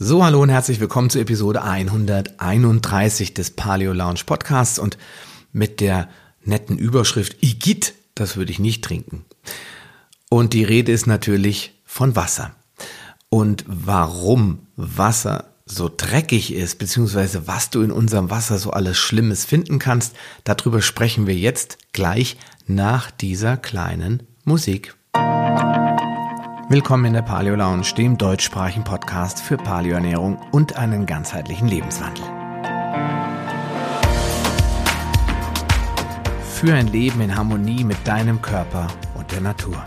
So, hallo und herzlich willkommen zu Episode 131 des Paleo Lounge Podcasts und mit der netten Überschrift Igit, das würde ich nicht trinken. Und die Rede ist natürlich von Wasser. Und warum Wasser so dreckig ist, beziehungsweise was du in unserem Wasser so alles Schlimmes finden kannst, darüber sprechen wir jetzt gleich nach dieser kleinen Musik. Willkommen in der Paleo Lounge, dem deutschsprachigen Podcast für Paleoernährung und einen ganzheitlichen Lebenswandel. Für ein Leben in Harmonie mit deinem Körper und der Natur.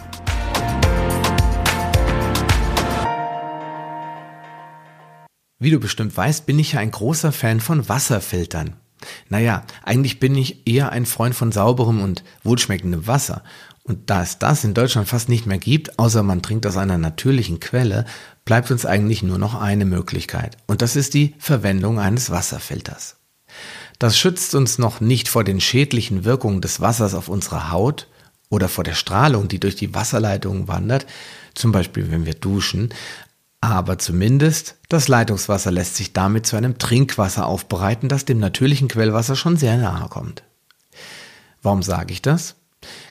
Wie du bestimmt weißt, bin ich ja ein großer Fan von Wasserfiltern. Naja, eigentlich bin ich eher ein Freund von sauberem und wohlschmeckendem Wasser. Und da es das in Deutschland fast nicht mehr gibt, außer man trinkt aus einer natürlichen Quelle, bleibt uns eigentlich nur noch eine Möglichkeit. Und das ist die Verwendung eines Wasserfilters. Das schützt uns noch nicht vor den schädlichen Wirkungen des Wassers auf unsere Haut oder vor der Strahlung, die durch die Wasserleitungen wandert, zum Beispiel wenn wir duschen, aber zumindest das Leitungswasser lässt sich damit zu einem Trinkwasser aufbereiten, das dem natürlichen Quellwasser schon sehr nahe kommt. Warum sage ich das?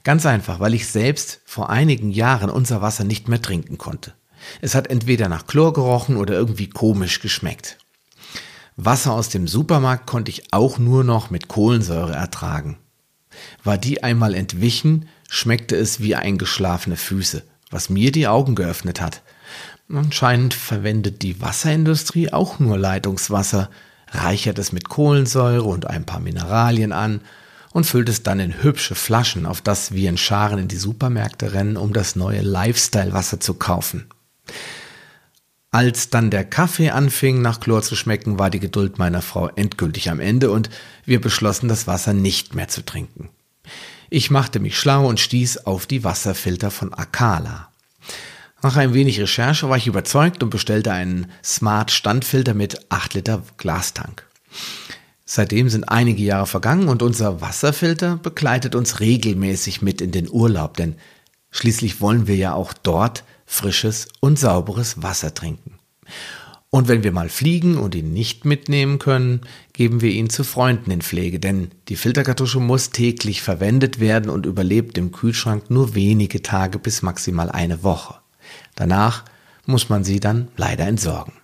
Ganz einfach, weil ich selbst vor einigen Jahren unser Wasser nicht mehr trinken konnte. Es hat entweder nach Chlor gerochen oder irgendwie komisch geschmeckt. Wasser aus dem Supermarkt konnte ich auch nur noch mit Kohlensäure ertragen. War die einmal entwichen, schmeckte es wie eingeschlafene Füße, was mir die Augen geöffnet hat. Anscheinend verwendet die Wasserindustrie auch nur Leitungswasser, reichert es mit Kohlensäure und ein paar Mineralien an und füllt es dann in hübsche Flaschen, auf das wir in Scharen in die Supermärkte rennen, um das neue Lifestyle-Wasser zu kaufen. Als dann der Kaffee anfing nach Chlor zu schmecken, war die Geduld meiner Frau endgültig am Ende und wir beschlossen, das Wasser nicht mehr zu trinken. Ich machte mich schlau und stieß auf die Wasserfilter von Akala. Nach ein wenig Recherche war ich überzeugt und bestellte einen Smart Standfilter mit 8 Liter Glastank. Seitdem sind einige Jahre vergangen und unser Wasserfilter begleitet uns regelmäßig mit in den Urlaub, denn schließlich wollen wir ja auch dort frisches und sauberes Wasser trinken. Und wenn wir mal fliegen und ihn nicht mitnehmen können, geben wir ihn zu Freunden in Pflege, denn die Filterkartusche muss täglich verwendet werden und überlebt im Kühlschrank nur wenige Tage bis maximal eine Woche. Danach muss man sie dann leider entsorgen.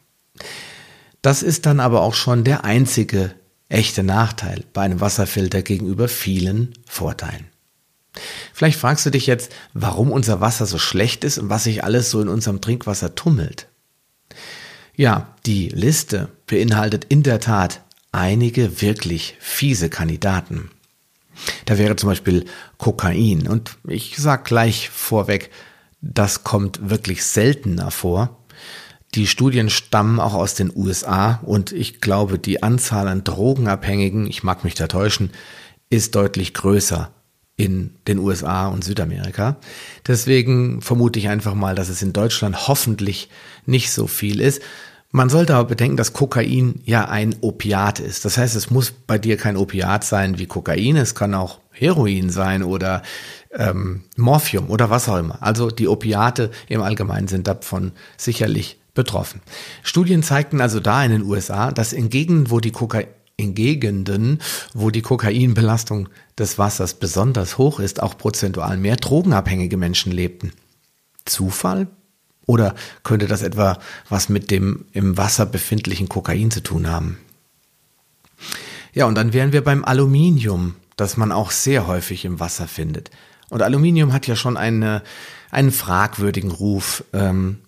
Das ist dann aber auch schon der einzige echte Nachteil bei einem Wasserfilter gegenüber vielen Vorteilen. Vielleicht fragst du dich jetzt, warum unser Wasser so schlecht ist und was sich alles so in unserem Trinkwasser tummelt. Ja, die Liste beinhaltet in der Tat einige wirklich fiese Kandidaten. Da wäre zum Beispiel Kokain. Und ich sag gleich vorweg, das kommt wirklich seltener vor. Die Studien stammen auch aus den USA und ich glaube, die Anzahl an Drogenabhängigen, ich mag mich da täuschen, ist deutlich größer in den USA und Südamerika. Deswegen vermute ich einfach mal, dass es in Deutschland hoffentlich nicht so viel ist. Man sollte aber bedenken, dass Kokain ja ein Opiat ist. Das heißt, es muss bei dir kein Opiat sein wie Kokain. Es kann auch Heroin sein oder ähm, Morphium oder was auch immer. Also die Opiate im Allgemeinen sind davon sicherlich betroffen. Studien zeigten also da in den USA, dass in Gegenden, wo die Kokain in Gegenden, wo die Kokainbelastung des Wassers besonders hoch ist, auch prozentual mehr drogenabhängige Menschen lebten. Zufall? Oder könnte das etwa was mit dem im Wasser befindlichen Kokain zu tun haben? Ja, und dann wären wir beim Aluminium, das man auch sehr häufig im Wasser findet. Und Aluminium hat ja schon eine, einen fragwürdigen Ruf. Ähm,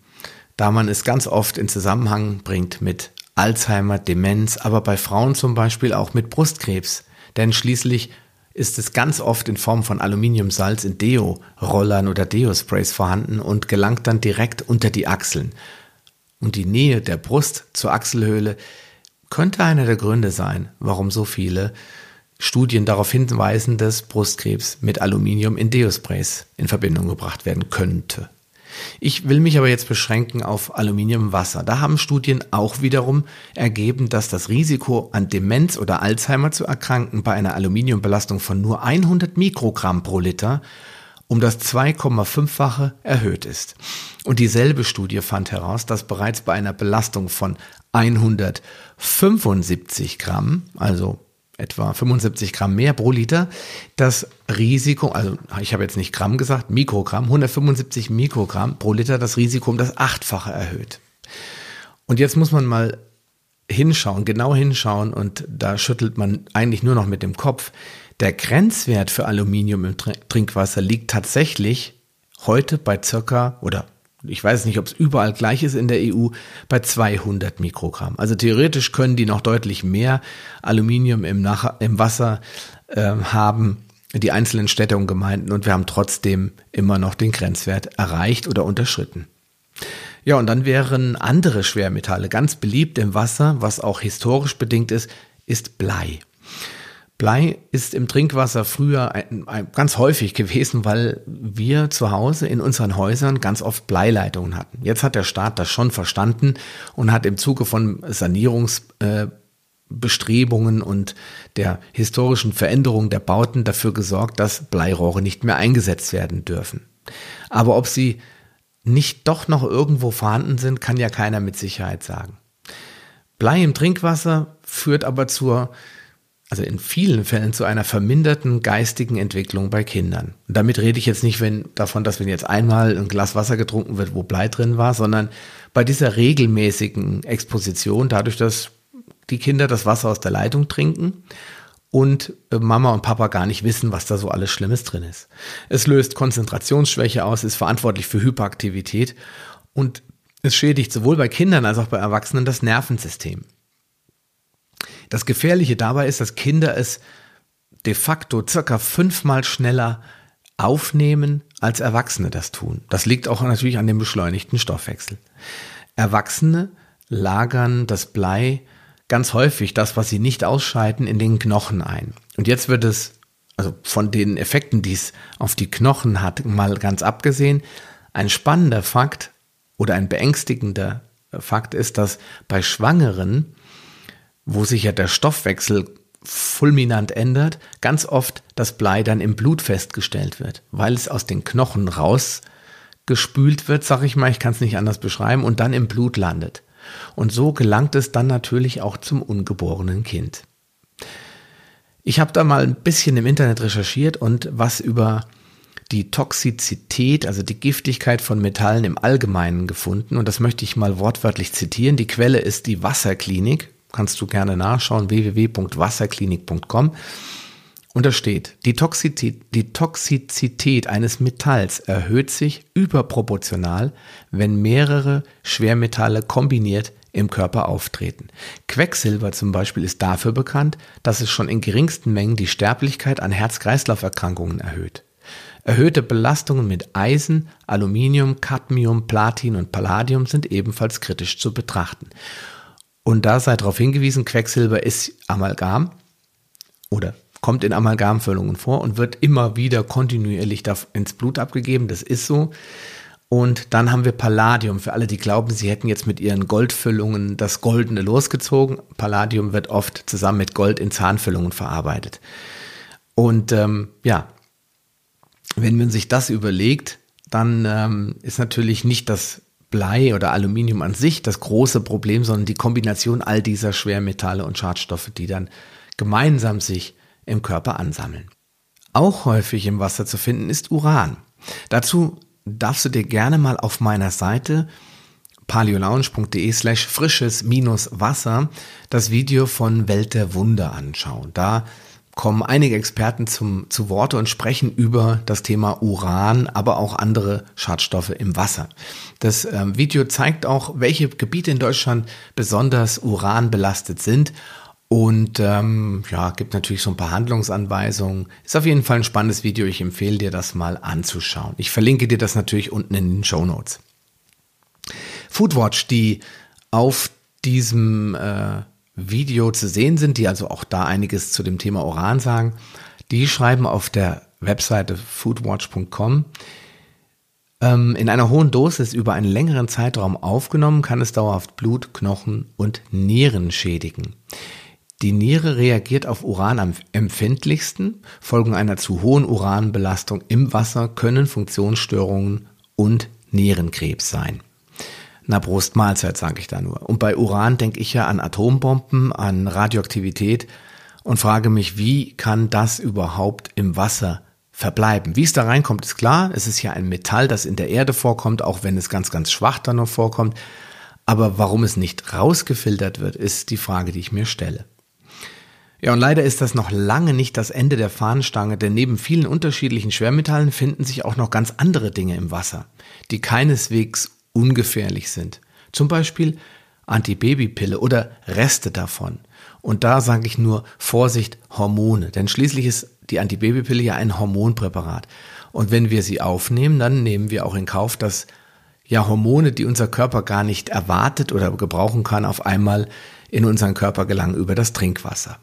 da man es ganz oft in Zusammenhang bringt mit Alzheimer, Demenz, aber bei Frauen zum Beispiel auch mit Brustkrebs. Denn schließlich ist es ganz oft in Form von Aluminiumsalz in Deo-Rollern oder Deo-Sprays vorhanden und gelangt dann direkt unter die Achseln. Und die Nähe der Brust zur Achselhöhle könnte einer der Gründe sein, warum so viele Studien darauf hinweisen, dass Brustkrebs mit Aluminium in Deo-Sprays in Verbindung gebracht werden könnte. Ich will mich aber jetzt beschränken auf Aluminiumwasser. Da haben Studien auch wiederum ergeben, dass das Risiko an Demenz oder Alzheimer zu erkranken bei einer Aluminiumbelastung von nur 100 Mikrogramm pro Liter um das 2,5-fache erhöht ist. Und dieselbe Studie fand heraus, dass bereits bei einer Belastung von 175 Gramm, also etwa 75 Gramm mehr pro Liter, das Risiko, also ich habe jetzt nicht Gramm gesagt, Mikrogramm, 175 Mikrogramm pro Liter das Risiko um das Achtfache erhöht. Und jetzt muss man mal hinschauen, genau hinschauen und da schüttelt man eigentlich nur noch mit dem Kopf. Der Grenzwert für Aluminium im Trinkwasser liegt tatsächlich heute bei circa oder ich weiß nicht, ob es überall gleich ist in der EU, bei 200 Mikrogramm. Also theoretisch können die noch deutlich mehr Aluminium im, Nach im Wasser äh, haben, die einzelnen Städte und Gemeinden, und wir haben trotzdem immer noch den Grenzwert erreicht oder unterschritten. Ja, und dann wären andere Schwermetalle ganz beliebt im Wasser, was auch historisch bedingt ist, ist Blei. Blei ist im Trinkwasser früher ein, ein, ganz häufig gewesen, weil wir zu Hause in unseren Häusern ganz oft Bleileitungen hatten. Jetzt hat der Staat das schon verstanden und hat im Zuge von Sanierungsbestrebungen äh, und der historischen Veränderung der Bauten dafür gesorgt, dass Bleirohre nicht mehr eingesetzt werden dürfen. Aber ob sie nicht doch noch irgendwo vorhanden sind, kann ja keiner mit Sicherheit sagen. Blei im Trinkwasser führt aber zur also in vielen Fällen zu einer verminderten geistigen Entwicklung bei Kindern. Und damit rede ich jetzt nicht wenn, davon, dass wenn jetzt einmal ein Glas Wasser getrunken wird, wo Blei drin war, sondern bei dieser regelmäßigen Exposition, dadurch, dass die Kinder das Wasser aus der Leitung trinken und äh, Mama und Papa gar nicht wissen, was da so alles Schlimmes drin ist. Es löst Konzentrationsschwäche aus, ist verantwortlich für Hyperaktivität und es schädigt sowohl bei Kindern als auch bei Erwachsenen das Nervensystem. Das Gefährliche dabei ist, dass Kinder es de facto circa fünfmal schneller aufnehmen, als Erwachsene das tun. Das liegt auch natürlich an dem beschleunigten Stoffwechsel. Erwachsene lagern das Blei ganz häufig, das, was sie nicht ausscheiden, in den Knochen ein. Und jetzt wird es, also von den Effekten, die es auf die Knochen hat, mal ganz abgesehen, ein spannender Fakt oder ein beängstigender Fakt ist, dass bei Schwangeren wo sich ja der Stoffwechsel fulminant ändert, ganz oft das Blei dann im Blut festgestellt wird, weil es aus den Knochen rausgespült wird, sag ich mal, ich kann es nicht anders beschreiben, und dann im Blut landet. Und so gelangt es dann natürlich auch zum ungeborenen Kind. Ich habe da mal ein bisschen im Internet recherchiert und was über die Toxizität, also die Giftigkeit von Metallen im Allgemeinen gefunden. Und das möchte ich mal wortwörtlich zitieren. Die Quelle ist die Wasserklinik kannst du gerne nachschauen, www.wasserklinik.com. Und da steht, die Toxizität, die Toxizität eines Metalls erhöht sich überproportional, wenn mehrere Schwermetalle kombiniert im Körper auftreten. Quecksilber zum Beispiel ist dafür bekannt, dass es schon in geringsten Mengen die Sterblichkeit an Herz-Kreislauf-Erkrankungen erhöht. Erhöhte Belastungen mit Eisen, Aluminium, Cadmium, Platin und Palladium sind ebenfalls kritisch zu betrachten. Und da sei darauf hingewiesen, Quecksilber ist Amalgam oder kommt in Amalgamfüllungen vor und wird immer wieder kontinuierlich ins Blut abgegeben. Das ist so. Und dann haben wir Palladium. Für alle, die glauben, sie hätten jetzt mit ihren Goldfüllungen das Goldene losgezogen. Palladium wird oft zusammen mit Gold in Zahnfüllungen verarbeitet. Und ähm, ja, wenn man sich das überlegt, dann ähm, ist natürlich nicht das Blei oder Aluminium an sich das große Problem, sondern die Kombination all dieser Schwermetalle und Schadstoffe, die dann gemeinsam sich im Körper ansammeln. Auch häufig im Wasser zu finden ist Uran. Dazu darfst du dir gerne mal auf meiner Seite paleolounge.de slash frisches minus Wasser das Video von Welt der Wunder anschauen. Da kommen einige Experten zum, zu Worte und sprechen über das Thema Uran, aber auch andere Schadstoffe im Wasser. Das ähm, Video zeigt auch, welche Gebiete in Deutschland besonders uranbelastet sind und ähm, ja, gibt natürlich so ein paar Handlungsanweisungen. Ist auf jeden Fall ein spannendes Video. Ich empfehle dir das mal anzuschauen. Ich verlinke dir das natürlich unten in den Show Notes. Foodwatch, die auf diesem äh, Video zu sehen sind, die also auch da einiges zu dem Thema Uran sagen, die schreiben auf der Webseite foodwatch.com, ähm, in einer hohen Dosis über einen längeren Zeitraum aufgenommen, kann es dauerhaft Blut, Knochen und Nieren schädigen. Die Niere reagiert auf Uran am empfindlichsten. Folgen einer zu hohen Uranbelastung im Wasser können Funktionsstörungen und Nierenkrebs sein. Na Prost Mahlzeit, sage ich da nur. Und bei Uran denke ich ja an Atombomben, an Radioaktivität und frage mich, wie kann das überhaupt im Wasser verbleiben? Wie es da reinkommt, ist klar. Es ist ja ein Metall, das in der Erde vorkommt, auch wenn es ganz, ganz schwach dann noch vorkommt. Aber warum es nicht rausgefiltert wird, ist die Frage, die ich mir stelle. Ja, und leider ist das noch lange nicht das Ende der Fahnenstange, denn neben vielen unterschiedlichen Schwermetallen finden sich auch noch ganz andere Dinge im Wasser, die keineswegs ungefährlich sind. Zum Beispiel Antibabypille oder Reste davon. Und da sage ich nur Vorsicht, Hormone, denn schließlich ist die Antibabypille ja ein Hormonpräparat. Und wenn wir sie aufnehmen, dann nehmen wir auch in Kauf, dass ja Hormone, die unser Körper gar nicht erwartet oder gebrauchen kann, auf einmal in unseren Körper gelangen über das Trinkwasser.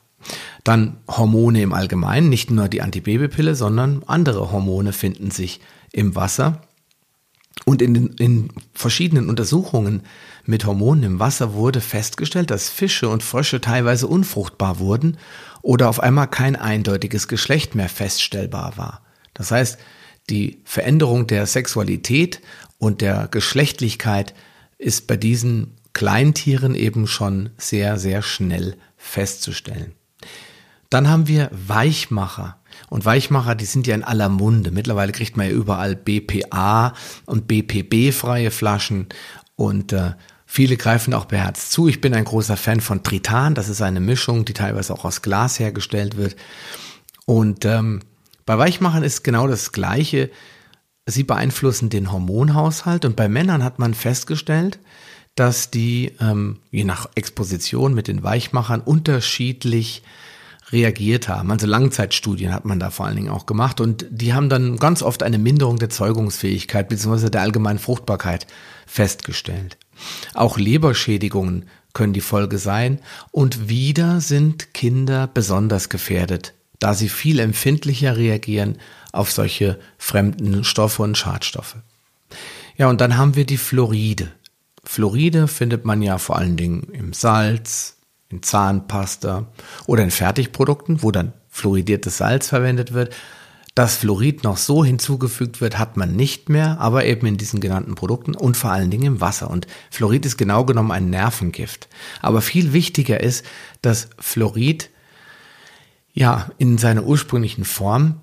Dann Hormone im Allgemeinen, nicht nur die Antibabypille, sondern andere Hormone finden sich im Wasser. Und in, den, in verschiedenen Untersuchungen mit Hormonen im Wasser wurde festgestellt, dass Fische und Frösche teilweise unfruchtbar wurden oder auf einmal kein eindeutiges Geschlecht mehr feststellbar war. Das heißt, die Veränderung der Sexualität und der Geschlechtlichkeit ist bei diesen Kleintieren eben schon sehr, sehr schnell festzustellen. Dann haben wir Weichmacher. Und Weichmacher, die sind ja in aller Munde. Mittlerweile kriegt man ja überall BPA und BPB-freie Flaschen. Und äh, viele greifen auch beherzt zu. Ich bin ein großer Fan von Tritan. Das ist eine Mischung, die teilweise auch aus Glas hergestellt wird. Und ähm, bei Weichmachern ist genau das Gleiche. Sie beeinflussen den Hormonhaushalt. Und bei Männern hat man festgestellt, dass die ähm, je nach Exposition mit den Weichmachern unterschiedlich reagiert haben. Also Langzeitstudien hat man da vor allen Dingen auch gemacht und die haben dann ganz oft eine Minderung der Zeugungsfähigkeit bzw. der allgemeinen Fruchtbarkeit festgestellt. Auch Leberschädigungen können die Folge sein und wieder sind Kinder besonders gefährdet, da sie viel empfindlicher reagieren auf solche fremden Stoffe und Schadstoffe. Ja, und dann haben wir die Fluoride. Fluoride findet man ja vor allen Dingen im Salz, in Zahnpasta oder in Fertigprodukten, wo dann fluoridiertes Salz verwendet wird. Dass Fluorid noch so hinzugefügt wird, hat man nicht mehr, aber eben in diesen genannten Produkten und vor allen Dingen im Wasser. Und Fluorid ist genau genommen ein Nervengift. Aber viel wichtiger ist, dass Fluorid ja in seiner ursprünglichen Form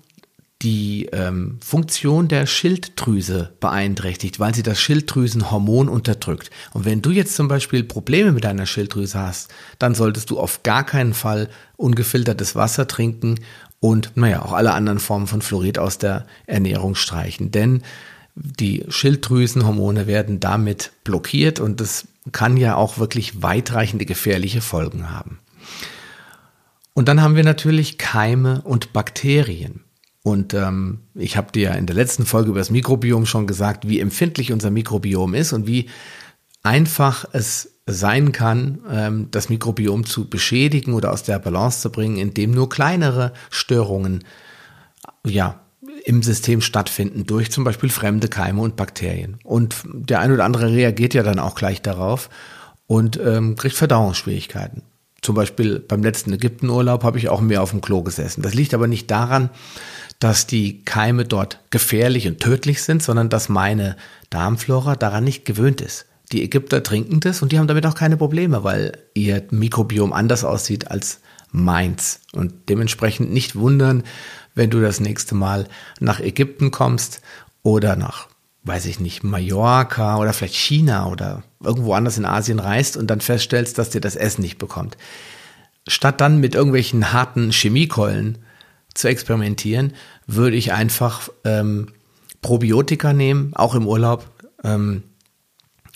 die ähm, Funktion der Schilddrüse beeinträchtigt, weil sie das Schilddrüsenhormon unterdrückt. Und wenn du jetzt zum Beispiel Probleme mit deiner Schilddrüse hast, dann solltest du auf gar keinen Fall ungefiltertes Wasser trinken und naja, auch alle anderen Formen von Fluorid aus der Ernährung streichen. Denn die Schilddrüsenhormone werden damit blockiert und das kann ja auch wirklich weitreichende gefährliche Folgen haben. Und dann haben wir natürlich Keime und Bakterien. Und ähm, ich habe dir in der letzten Folge über das Mikrobiom schon gesagt, wie empfindlich unser Mikrobiom ist und wie einfach es sein kann, ähm, das Mikrobiom zu beschädigen oder aus der Balance zu bringen, indem nur kleinere Störungen ja, im System stattfinden durch zum Beispiel fremde Keime und Bakterien. Und der ein oder andere reagiert ja dann auch gleich darauf und ähm, kriegt Verdauungsschwierigkeiten. Zum Beispiel beim letzten Ägyptenurlaub habe ich auch mehr auf dem Klo gesessen. Das liegt aber nicht daran, dass die Keime dort gefährlich und tödlich sind, sondern dass meine Darmflora daran nicht gewöhnt ist. Die Ägypter trinken das und die haben damit auch keine Probleme, weil ihr Mikrobiom anders aussieht als meins. Und dementsprechend nicht wundern, wenn du das nächste Mal nach Ägypten kommst oder nach, weiß ich nicht, Mallorca oder vielleicht China oder irgendwo anders in Asien reist und dann feststellst, dass dir das Essen nicht bekommt. Statt dann mit irgendwelchen harten Chemiekeulen zu experimentieren, würde ich einfach ähm, Probiotika nehmen, auch im Urlaub, ähm,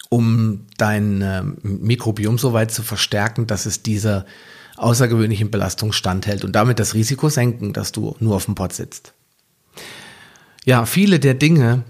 um dein äh, Mikrobiom so weit zu verstärken, dass es dieser außergewöhnlichen Belastung standhält und damit das Risiko senken, dass du nur auf dem Pott sitzt. Ja, viele der Dinge,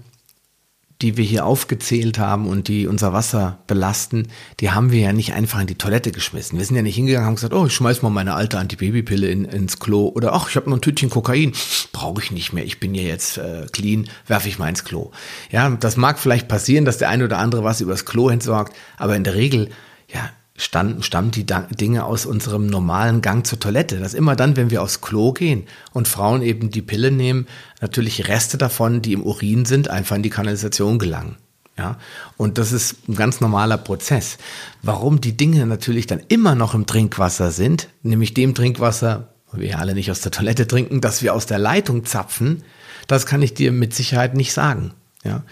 die wir hier aufgezählt haben und die unser Wasser belasten, die haben wir ja nicht einfach in die Toilette geschmissen. Wir sind ja nicht hingegangen und gesagt, oh, ich schmeiß mal meine alte Antibabypille in, ins Klo oder ach, ich habe noch ein Tütchen Kokain, brauche ich nicht mehr, ich bin ja jetzt äh, clean, werfe ich mal ins Klo. Ja, das mag vielleicht passieren, dass der eine oder andere was übers Klo entsorgt, aber in der Regel, ja, stand, stammen die Dinge aus unserem normalen Gang zur Toilette. Dass immer dann, wenn wir aufs Klo gehen und Frauen eben die Pille nehmen, natürlich Reste davon, die im Urin sind, einfach in die Kanalisation gelangen. Ja, und das ist ein ganz normaler Prozess. Warum die Dinge natürlich dann immer noch im Trinkwasser sind, nämlich dem Trinkwasser, wir alle nicht aus der Toilette trinken, dass wir aus der Leitung zapfen, das kann ich dir mit Sicherheit nicht sagen. Ja,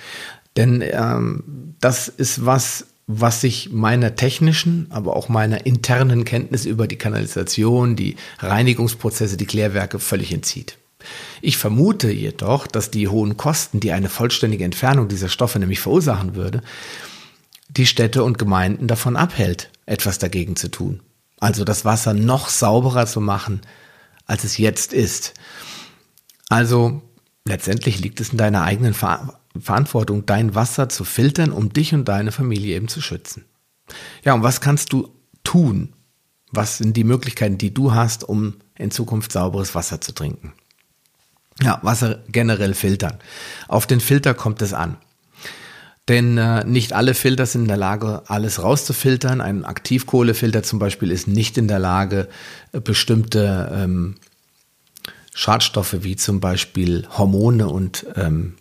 denn ähm, das ist was, was sich meiner technischen, aber auch meiner internen Kenntnis über die Kanalisation, die Reinigungsprozesse, die Klärwerke völlig entzieht. Ich vermute jedoch, dass die hohen Kosten, die eine vollständige Entfernung dieser Stoffe nämlich verursachen würde, die Städte und Gemeinden davon abhält, etwas dagegen zu tun. Also das Wasser noch sauberer zu machen, als es jetzt ist. Also letztendlich liegt es in deiner eigenen Ver Verantwortung, dein Wasser zu filtern, um dich und deine Familie eben zu schützen. Ja, und was kannst du tun? Was sind die Möglichkeiten, die du hast, um in Zukunft sauberes Wasser zu trinken? Ja, Wasser generell filtern. Auf den Filter kommt es an. Denn äh, nicht alle Filter sind in der Lage, alles rauszufiltern. Ein Aktivkohlefilter zum Beispiel ist nicht in der Lage, äh, bestimmte ähm, Schadstoffe wie zum Beispiel Hormone und ähm,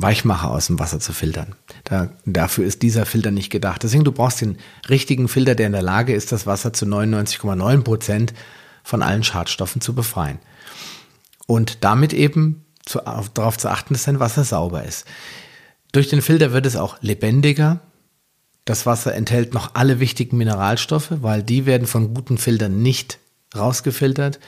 Weichmacher aus dem Wasser zu filtern. Da, dafür ist dieser Filter nicht gedacht. Deswegen, du brauchst den richtigen Filter, der in der Lage ist, das Wasser zu 99,9 Prozent von allen Schadstoffen zu befreien. Und damit eben zu, auf, darauf zu achten, dass dein Wasser sauber ist. Durch den Filter wird es auch lebendiger. Das Wasser enthält noch alle wichtigen Mineralstoffe, weil die werden von guten Filtern nicht rausgefiltert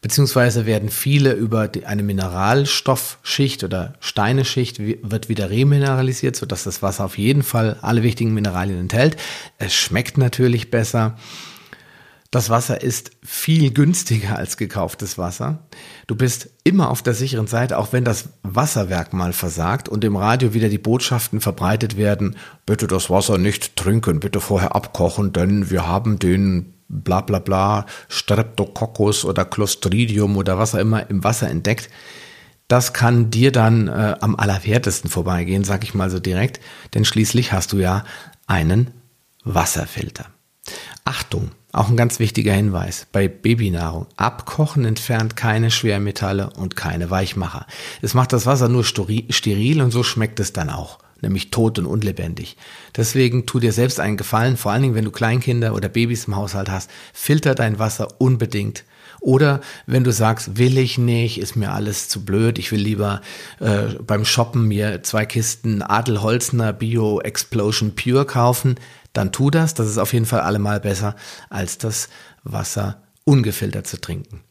beziehungsweise werden viele über die, eine Mineralstoffschicht oder Steineschicht wird wieder remineralisiert, sodass das Wasser auf jeden Fall alle wichtigen Mineralien enthält. Es schmeckt natürlich besser. Das Wasser ist viel günstiger als gekauftes Wasser. Du bist immer auf der sicheren Seite, auch wenn das Wasserwerk mal versagt und im Radio wieder die Botschaften verbreitet werden, bitte das Wasser nicht trinken, bitte vorher abkochen, denn wir haben den bla bla bla, Streptococcus oder Clostridium oder was auch immer im Wasser entdeckt, das kann dir dann äh, am allerwertesten vorbeigehen, sag ich mal so direkt, denn schließlich hast du ja einen Wasserfilter. Achtung, auch ein ganz wichtiger Hinweis bei Babynahrung. Abkochen entfernt keine Schwermetalle und keine Weichmacher. Es macht das Wasser nur steril und so schmeckt es dann auch nämlich tot und unlebendig. Deswegen tu dir selbst einen Gefallen, vor allen Dingen, wenn du Kleinkinder oder Babys im Haushalt hast, filter dein Wasser unbedingt. Oder wenn du sagst, will ich nicht, ist mir alles zu blöd, ich will lieber äh, beim Shoppen mir zwei Kisten Adelholzner Bio Explosion Pure kaufen, dann tu das. Das ist auf jeden Fall allemal besser, als das Wasser ungefiltert zu trinken.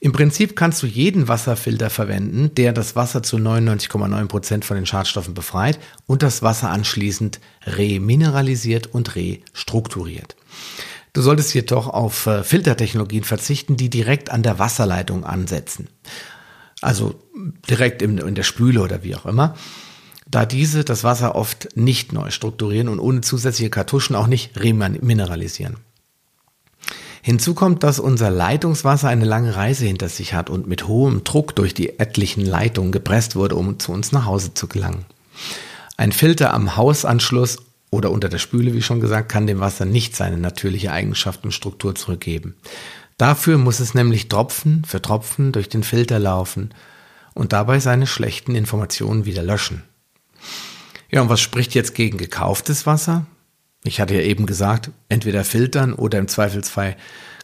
Im Prinzip kannst du jeden Wasserfilter verwenden, der das Wasser zu 99,9 Prozent von den Schadstoffen befreit und das Wasser anschließend remineralisiert und restrukturiert. Du solltest jedoch auf äh, Filtertechnologien verzichten, die direkt an der Wasserleitung ansetzen. Also direkt in, der Spüle oder wie auch immer da diese das Wasser oft nicht neu strukturieren und ohne zusätzliche Kartuschen auch nicht remineralisieren. Hinzu kommt, dass unser Leitungswasser eine lange Reise hinter sich hat und mit hohem Druck durch die etlichen Leitungen gepresst wurde, um zu uns nach Hause zu gelangen. Ein Filter am Hausanschluss oder unter der Spüle, wie schon gesagt, kann dem Wasser nicht seine natürliche Eigenschaft und Struktur zurückgeben. Dafür muss es nämlich Tropfen für Tropfen durch den Filter laufen und dabei seine schlechten Informationen wieder löschen. Ja, und was spricht jetzt gegen gekauftes Wasser? Ich hatte ja eben gesagt, entweder filtern oder im Zweifelsfall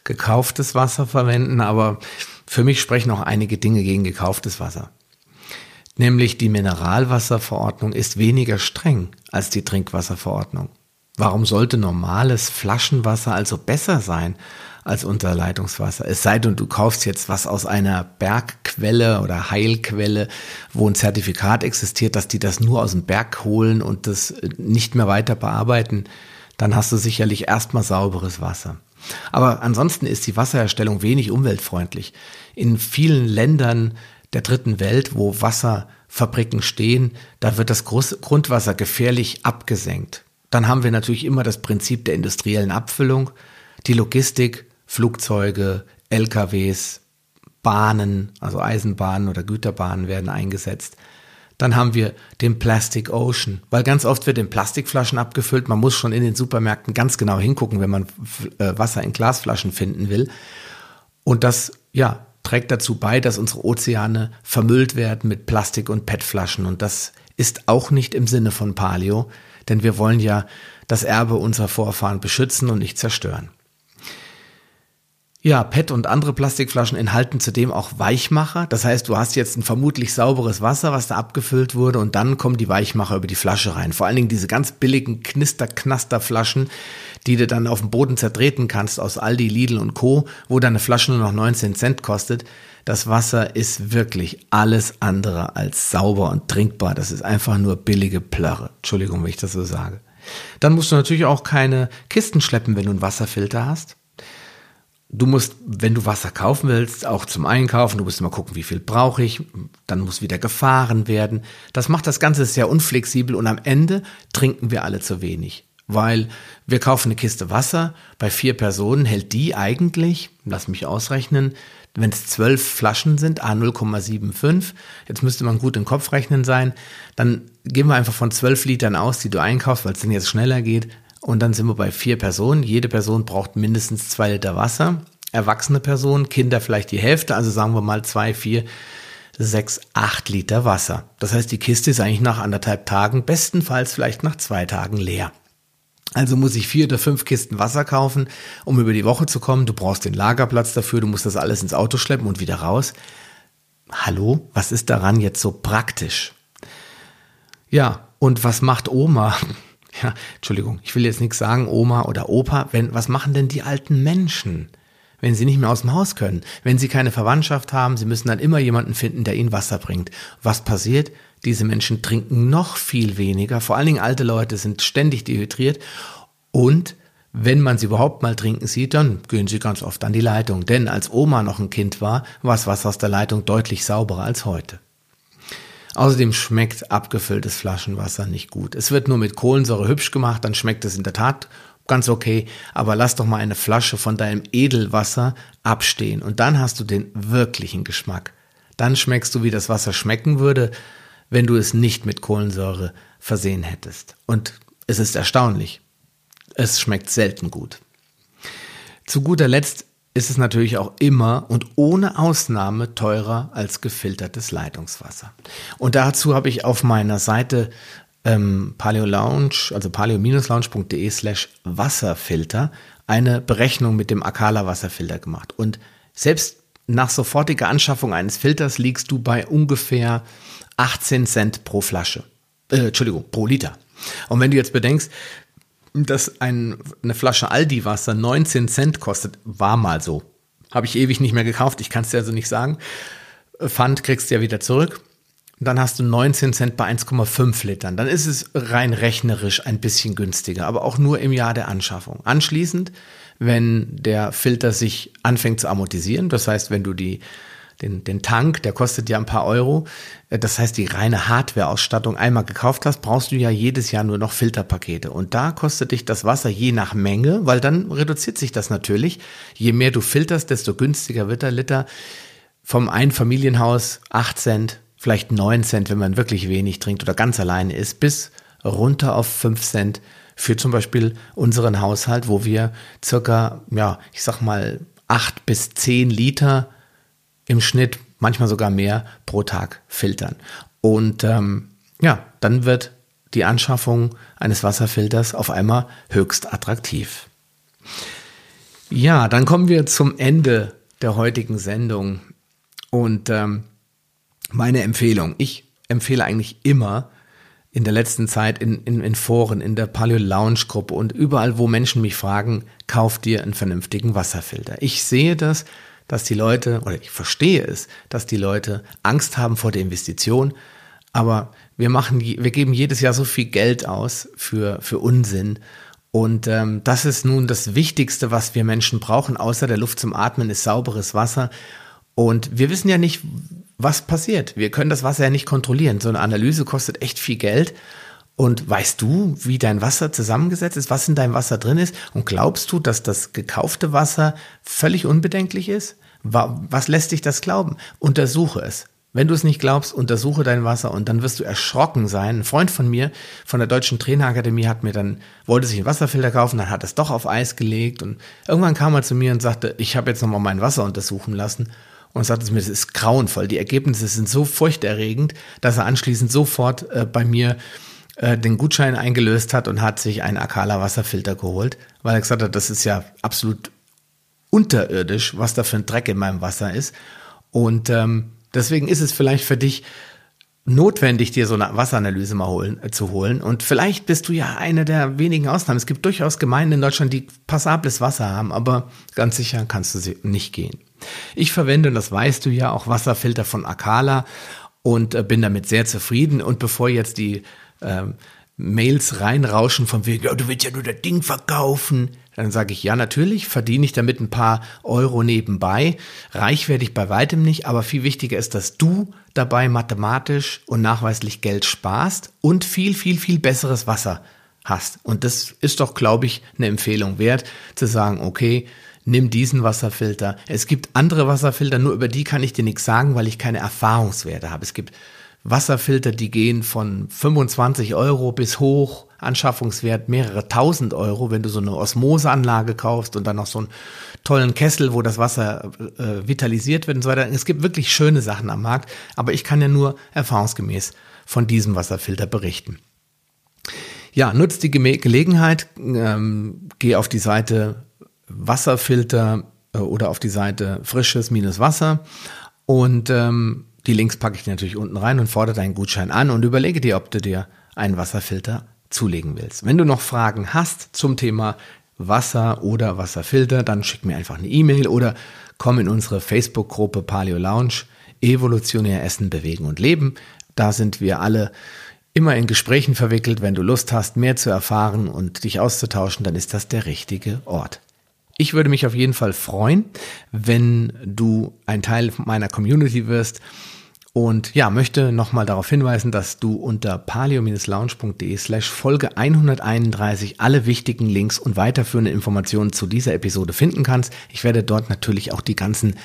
gekauftes Wasser verwenden, aber für mich sprechen auch einige Dinge gegen gekauftes Wasser. Nämlich die Mineralwasserverordnung ist weniger streng als die Trinkwasserverordnung. Warum sollte normales Flaschenwasser also besser sein als unser Leitungswasser. Es sei denn, du kaufst jetzt was aus einer Bergquelle oder Heilquelle, wo ein Zertifikat existiert, dass die das nur aus dem Berg holen und das nicht mehr weiter bearbeiten dann hast du sicherlich erstmal sauberes Wasser. Aber ansonsten ist die Wasserherstellung wenig umweltfreundlich. In vielen Ländern der dritten Welt, wo Wasserfabriken stehen, da wird das Grundwasser gefährlich abgesenkt. Dann haben wir natürlich immer das Prinzip der industriellen Abfüllung, die Logistik, Flugzeuge, LKWs, Bahnen, also Eisenbahnen oder Güterbahnen werden eingesetzt. Dann haben wir den Plastic Ocean, weil ganz oft wird in Plastikflaschen abgefüllt. Man muss schon in den Supermärkten ganz genau hingucken, wenn man äh, Wasser in Glasflaschen finden will. Und das, ja, trägt dazu bei, dass unsere Ozeane vermüllt werden mit Plastik- und PET-Flaschen. Und das ist auch nicht im Sinne von Paleo, denn wir wollen ja das Erbe unserer Vorfahren beschützen und nicht zerstören. Ja, PET und andere Plastikflaschen enthalten zudem auch Weichmacher. Das heißt, du hast jetzt ein vermutlich sauberes Wasser, was da abgefüllt wurde und dann kommen die Weichmacher über die Flasche rein. Vor allen Dingen diese ganz billigen Knister-Knaster-Flaschen, die du dann auf dem Boden zertreten kannst aus Aldi, Lidl und Co., wo deine Flasche nur noch 19 Cent kostet. Das Wasser ist wirklich alles andere als sauber und trinkbar. Das ist einfach nur billige Plörre. Entschuldigung, wenn ich das so sage. Dann musst du natürlich auch keine Kisten schleppen, wenn du einen Wasserfilter hast. Du musst, wenn du Wasser kaufen willst, auch zum Einkaufen, du musst immer gucken, wie viel brauche ich, dann muss wieder gefahren werden. Das macht das Ganze sehr unflexibel und am Ende trinken wir alle zu wenig. Weil wir kaufen eine Kiste Wasser, bei vier Personen hält die eigentlich, lass mich ausrechnen, wenn es zwölf Flaschen sind, A 0,75, jetzt müsste man gut im Kopf rechnen sein, dann gehen wir einfach von zwölf Litern aus, die du einkaufst, weil es dann jetzt schneller geht, und dann sind wir bei vier Personen. Jede Person braucht mindestens zwei Liter Wasser. Erwachsene Personen, Kinder vielleicht die Hälfte, also sagen wir mal zwei, vier, sechs, acht Liter Wasser. Das heißt, die Kiste ist eigentlich nach anderthalb Tagen, bestenfalls vielleicht nach zwei Tagen leer. Also muss ich vier oder fünf Kisten Wasser kaufen, um über die Woche zu kommen. Du brauchst den Lagerplatz dafür, du musst das alles ins Auto schleppen und wieder raus. Hallo, was ist daran jetzt so praktisch? Ja, und was macht Oma? ja, Entschuldigung, ich will jetzt nichts sagen, Oma oder Opa, wenn, was machen denn die alten Menschen? wenn sie nicht mehr aus dem Haus können, wenn sie keine Verwandtschaft haben, sie müssen dann immer jemanden finden, der ihnen Wasser bringt. Was passiert? Diese Menschen trinken noch viel weniger, vor allen Dingen alte Leute sind ständig dehydriert und wenn man sie überhaupt mal trinken sieht, dann gehen sie ganz oft an die Leitung. Denn als Oma noch ein Kind war, war das Wasser aus der Leitung deutlich sauberer als heute. Außerdem schmeckt abgefülltes Flaschenwasser nicht gut. Es wird nur mit Kohlensäure hübsch gemacht, dann schmeckt es in der Tat ganz okay, aber lass doch mal eine Flasche von deinem Edelwasser abstehen und dann hast du den wirklichen Geschmack. Dann schmeckst du, wie das Wasser schmecken würde, wenn du es nicht mit Kohlensäure versehen hättest. Und es ist erstaunlich. Es schmeckt selten gut. Zu guter Letzt ist es natürlich auch immer und ohne Ausnahme teurer als gefiltertes Leitungswasser. Und dazu habe ich auf meiner Seite ähm, Paleo Lounge, also paleo-lounge.de slash Wasserfilter, eine Berechnung mit dem Akala Wasserfilter gemacht. Und selbst nach sofortiger Anschaffung eines Filters liegst du bei ungefähr 18 Cent pro Flasche. Äh, Entschuldigung, pro Liter. Und wenn du jetzt bedenkst, dass ein, eine Flasche Aldi-Wasser 19 Cent kostet, war mal so. Habe ich ewig nicht mehr gekauft, ich kann es dir also nicht sagen. Pfand kriegst du ja wieder zurück. Dann hast du 19 Cent bei 1,5 Litern. Dann ist es rein rechnerisch ein bisschen günstiger, aber auch nur im Jahr der Anschaffung. Anschließend, wenn der Filter sich anfängt zu amortisieren, das heißt, wenn du die den, den Tank, der kostet ja ein paar Euro. Äh, das heißt, die reine Hardware-Ausstattung einmal gekauft hast, brauchst du ja jedes Jahr nur noch Filterpakete. Und da kostet dich das Wasser je nach Menge, weil dann reduziert sich das natürlich. Je mehr du filterst, desto günstiger wird der Liter. Vom Einfamilienhaus 8 Cent, vielleicht 9 Cent, wenn man wirklich wenig trinkt oder ganz alleine ist, bis runter auf 5 Cent für zum Beispiel unseren Haushalt, wo wir circa, ja, ich sag mal, 8 bis 10 Liter im Schnitt, manchmal sogar mehr pro Tag filtern. Und ähm, ja, dann wird die Anschaffung eines Wasserfilters auf einmal höchst attraktiv. Ja, dann kommen wir zum Ende der heutigen Sendung. Und ähm, meine Empfehlung, ich empfehle eigentlich immer in der letzten Zeit in, in, in Foren, in der Paleo Lounge Gruppe und überall, wo Menschen mich fragen, kauf dir einen vernünftigen Wasserfilter. Ich sehe das dass die Leute, oder ich verstehe es, dass die Leute Angst haben vor der Investition, aber wir machen, wir geben jedes Jahr so viel Geld aus für, für Unsinn. Und ähm, das ist nun das Wichtigste, was wir Menschen brauchen, außer der Luft zum Atmen, ist sauberes Wasser. Und wir wissen ja nicht, was passiert. Wir können das Wasser ja nicht kontrollieren. So eine Analyse kostet echt viel Geld. Und weißt du, wie dein Wasser zusammengesetzt ist, was in deinem Wasser drin ist? Und glaubst du, dass das gekaufte Wasser völlig unbedenklich ist? Was lässt dich das glauben? Untersuche es. Wenn du es nicht glaubst, untersuche dein Wasser und dann wirst du erschrocken sein. Ein Freund von mir von der Deutschen Trainerakademie hat mir dann, wollte sich einen Wasserfilter kaufen, dann hat es doch auf Eis gelegt und irgendwann kam er zu mir und sagte, ich habe jetzt nochmal mein Wasser untersuchen lassen und sagte mir, das ist grauenvoll. Die Ergebnisse sind so furchterregend, dass er anschließend sofort äh, bei mir äh, den Gutschein eingelöst hat und hat sich einen Akala Wasserfilter geholt, weil er gesagt hat, das ist ja absolut unterirdisch, was da für ein Dreck in meinem Wasser ist. Und ähm, Deswegen ist es vielleicht für dich notwendig, dir so eine Wasseranalyse mal holen, äh, zu holen. Und vielleicht bist du ja eine der wenigen Ausnahmen. Es gibt durchaus Gemeinden in Deutschland, die passables Wasser haben, aber ganz sicher kannst du sie nicht gehen. Ich verwende, und das weißt du ja, auch Wasserfilter von Akala und äh, bin damit sehr zufrieden. Und bevor jetzt die ähm, Mails reinrauschen von wegen, ja, du willst ja nur das Ding verkaufen. Dann sage ich, ja, natürlich verdiene ich damit ein paar Euro nebenbei. Reich werde ich bei weitem nicht, aber viel wichtiger ist, dass du dabei mathematisch und nachweislich Geld sparst und viel, viel, viel besseres Wasser hast. Und das ist doch, glaube ich, eine Empfehlung wert, zu sagen, okay, nimm diesen Wasserfilter. Es gibt andere Wasserfilter, nur über die kann ich dir nichts sagen, weil ich keine Erfahrungswerte habe. Es gibt Wasserfilter, die gehen von 25 Euro bis hoch, Anschaffungswert mehrere tausend Euro, wenn du so eine Osmoseanlage kaufst und dann noch so einen tollen Kessel, wo das Wasser äh, vitalisiert wird und so weiter. Es gibt wirklich schöne Sachen am Markt, aber ich kann ja nur erfahrungsgemäß von diesem Wasserfilter berichten. Ja, nutzt die Ge Gelegenheit, ähm, geh auf die Seite Wasserfilter äh, oder auf die Seite frisches minus Wasser und ähm, die Links packe ich dir natürlich unten rein und fordere deinen Gutschein an und überlege dir, ob du dir einen Wasserfilter zulegen willst. Wenn du noch Fragen hast zum Thema Wasser oder Wasserfilter, dann schick mir einfach eine E-Mail oder komm in unsere Facebook-Gruppe Paleo Lounge Evolutionär Essen, Bewegen und Leben. Da sind wir alle immer in Gesprächen verwickelt. Wenn du Lust hast, mehr zu erfahren und dich auszutauschen, dann ist das der richtige Ort. Ich würde mich auf jeden Fall freuen, wenn du ein Teil meiner Community wirst und ja, möchte nochmal darauf hinweisen, dass du unter palio-lounge.de slash Folge 131 alle wichtigen Links und weiterführende Informationen zu dieser Episode finden kannst. Ich werde dort natürlich auch die ganzen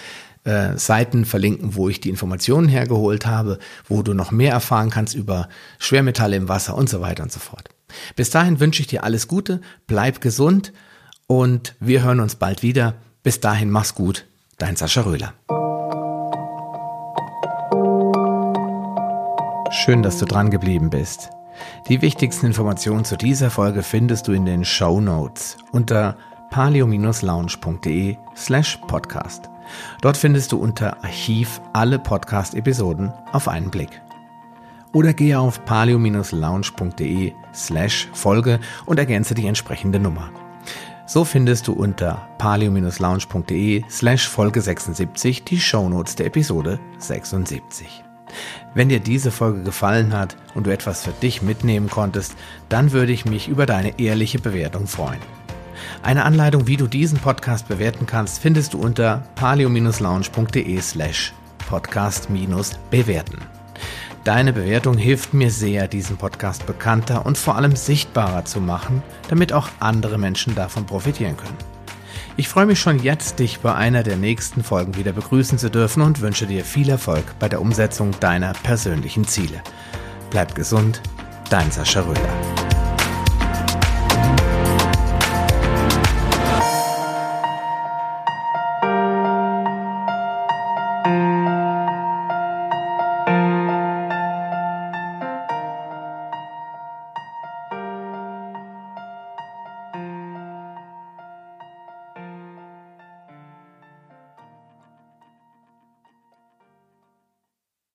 äh, Seiten verlinken, wo ich die Informationen hergeholt habe, wo du noch mehr erfahren kannst über Schwermetalle im Wasser und so weiter und so fort. Bis dahin wünsche ich dir alles Gute, bleib gesund und wir hören uns bald wieder. Bis dahin mach's gut, dein Sascha Röhler. Schön, dass du dran geblieben bist. Die wichtigsten Informationen zu dieser Folge findest du in den Show Notes unter palio-lounge.de slash podcast. Dort findest du unter Archiv alle Podcast-Episoden auf einen Blick. Oder gehe auf palio-lounge.de slash Folge und ergänze die entsprechende Nummer. So findest du unter palio-lounge.de slash Folge 76 die Shownotes der Episode 76. Wenn dir diese Folge gefallen hat und du etwas für dich mitnehmen konntest, dann würde ich mich über deine ehrliche Bewertung freuen. Eine Anleitung, wie du diesen Podcast bewerten kannst, findest du unter palio-lounge.de slash podcast-bewerten. Deine Bewertung hilft mir sehr, diesen Podcast bekannter und vor allem sichtbarer zu machen, damit auch andere Menschen davon profitieren können. Ich freue mich schon jetzt, dich bei einer der nächsten Folgen wieder begrüßen zu dürfen und wünsche dir viel Erfolg bei der Umsetzung deiner persönlichen Ziele. Bleib gesund, dein Sascha Röder.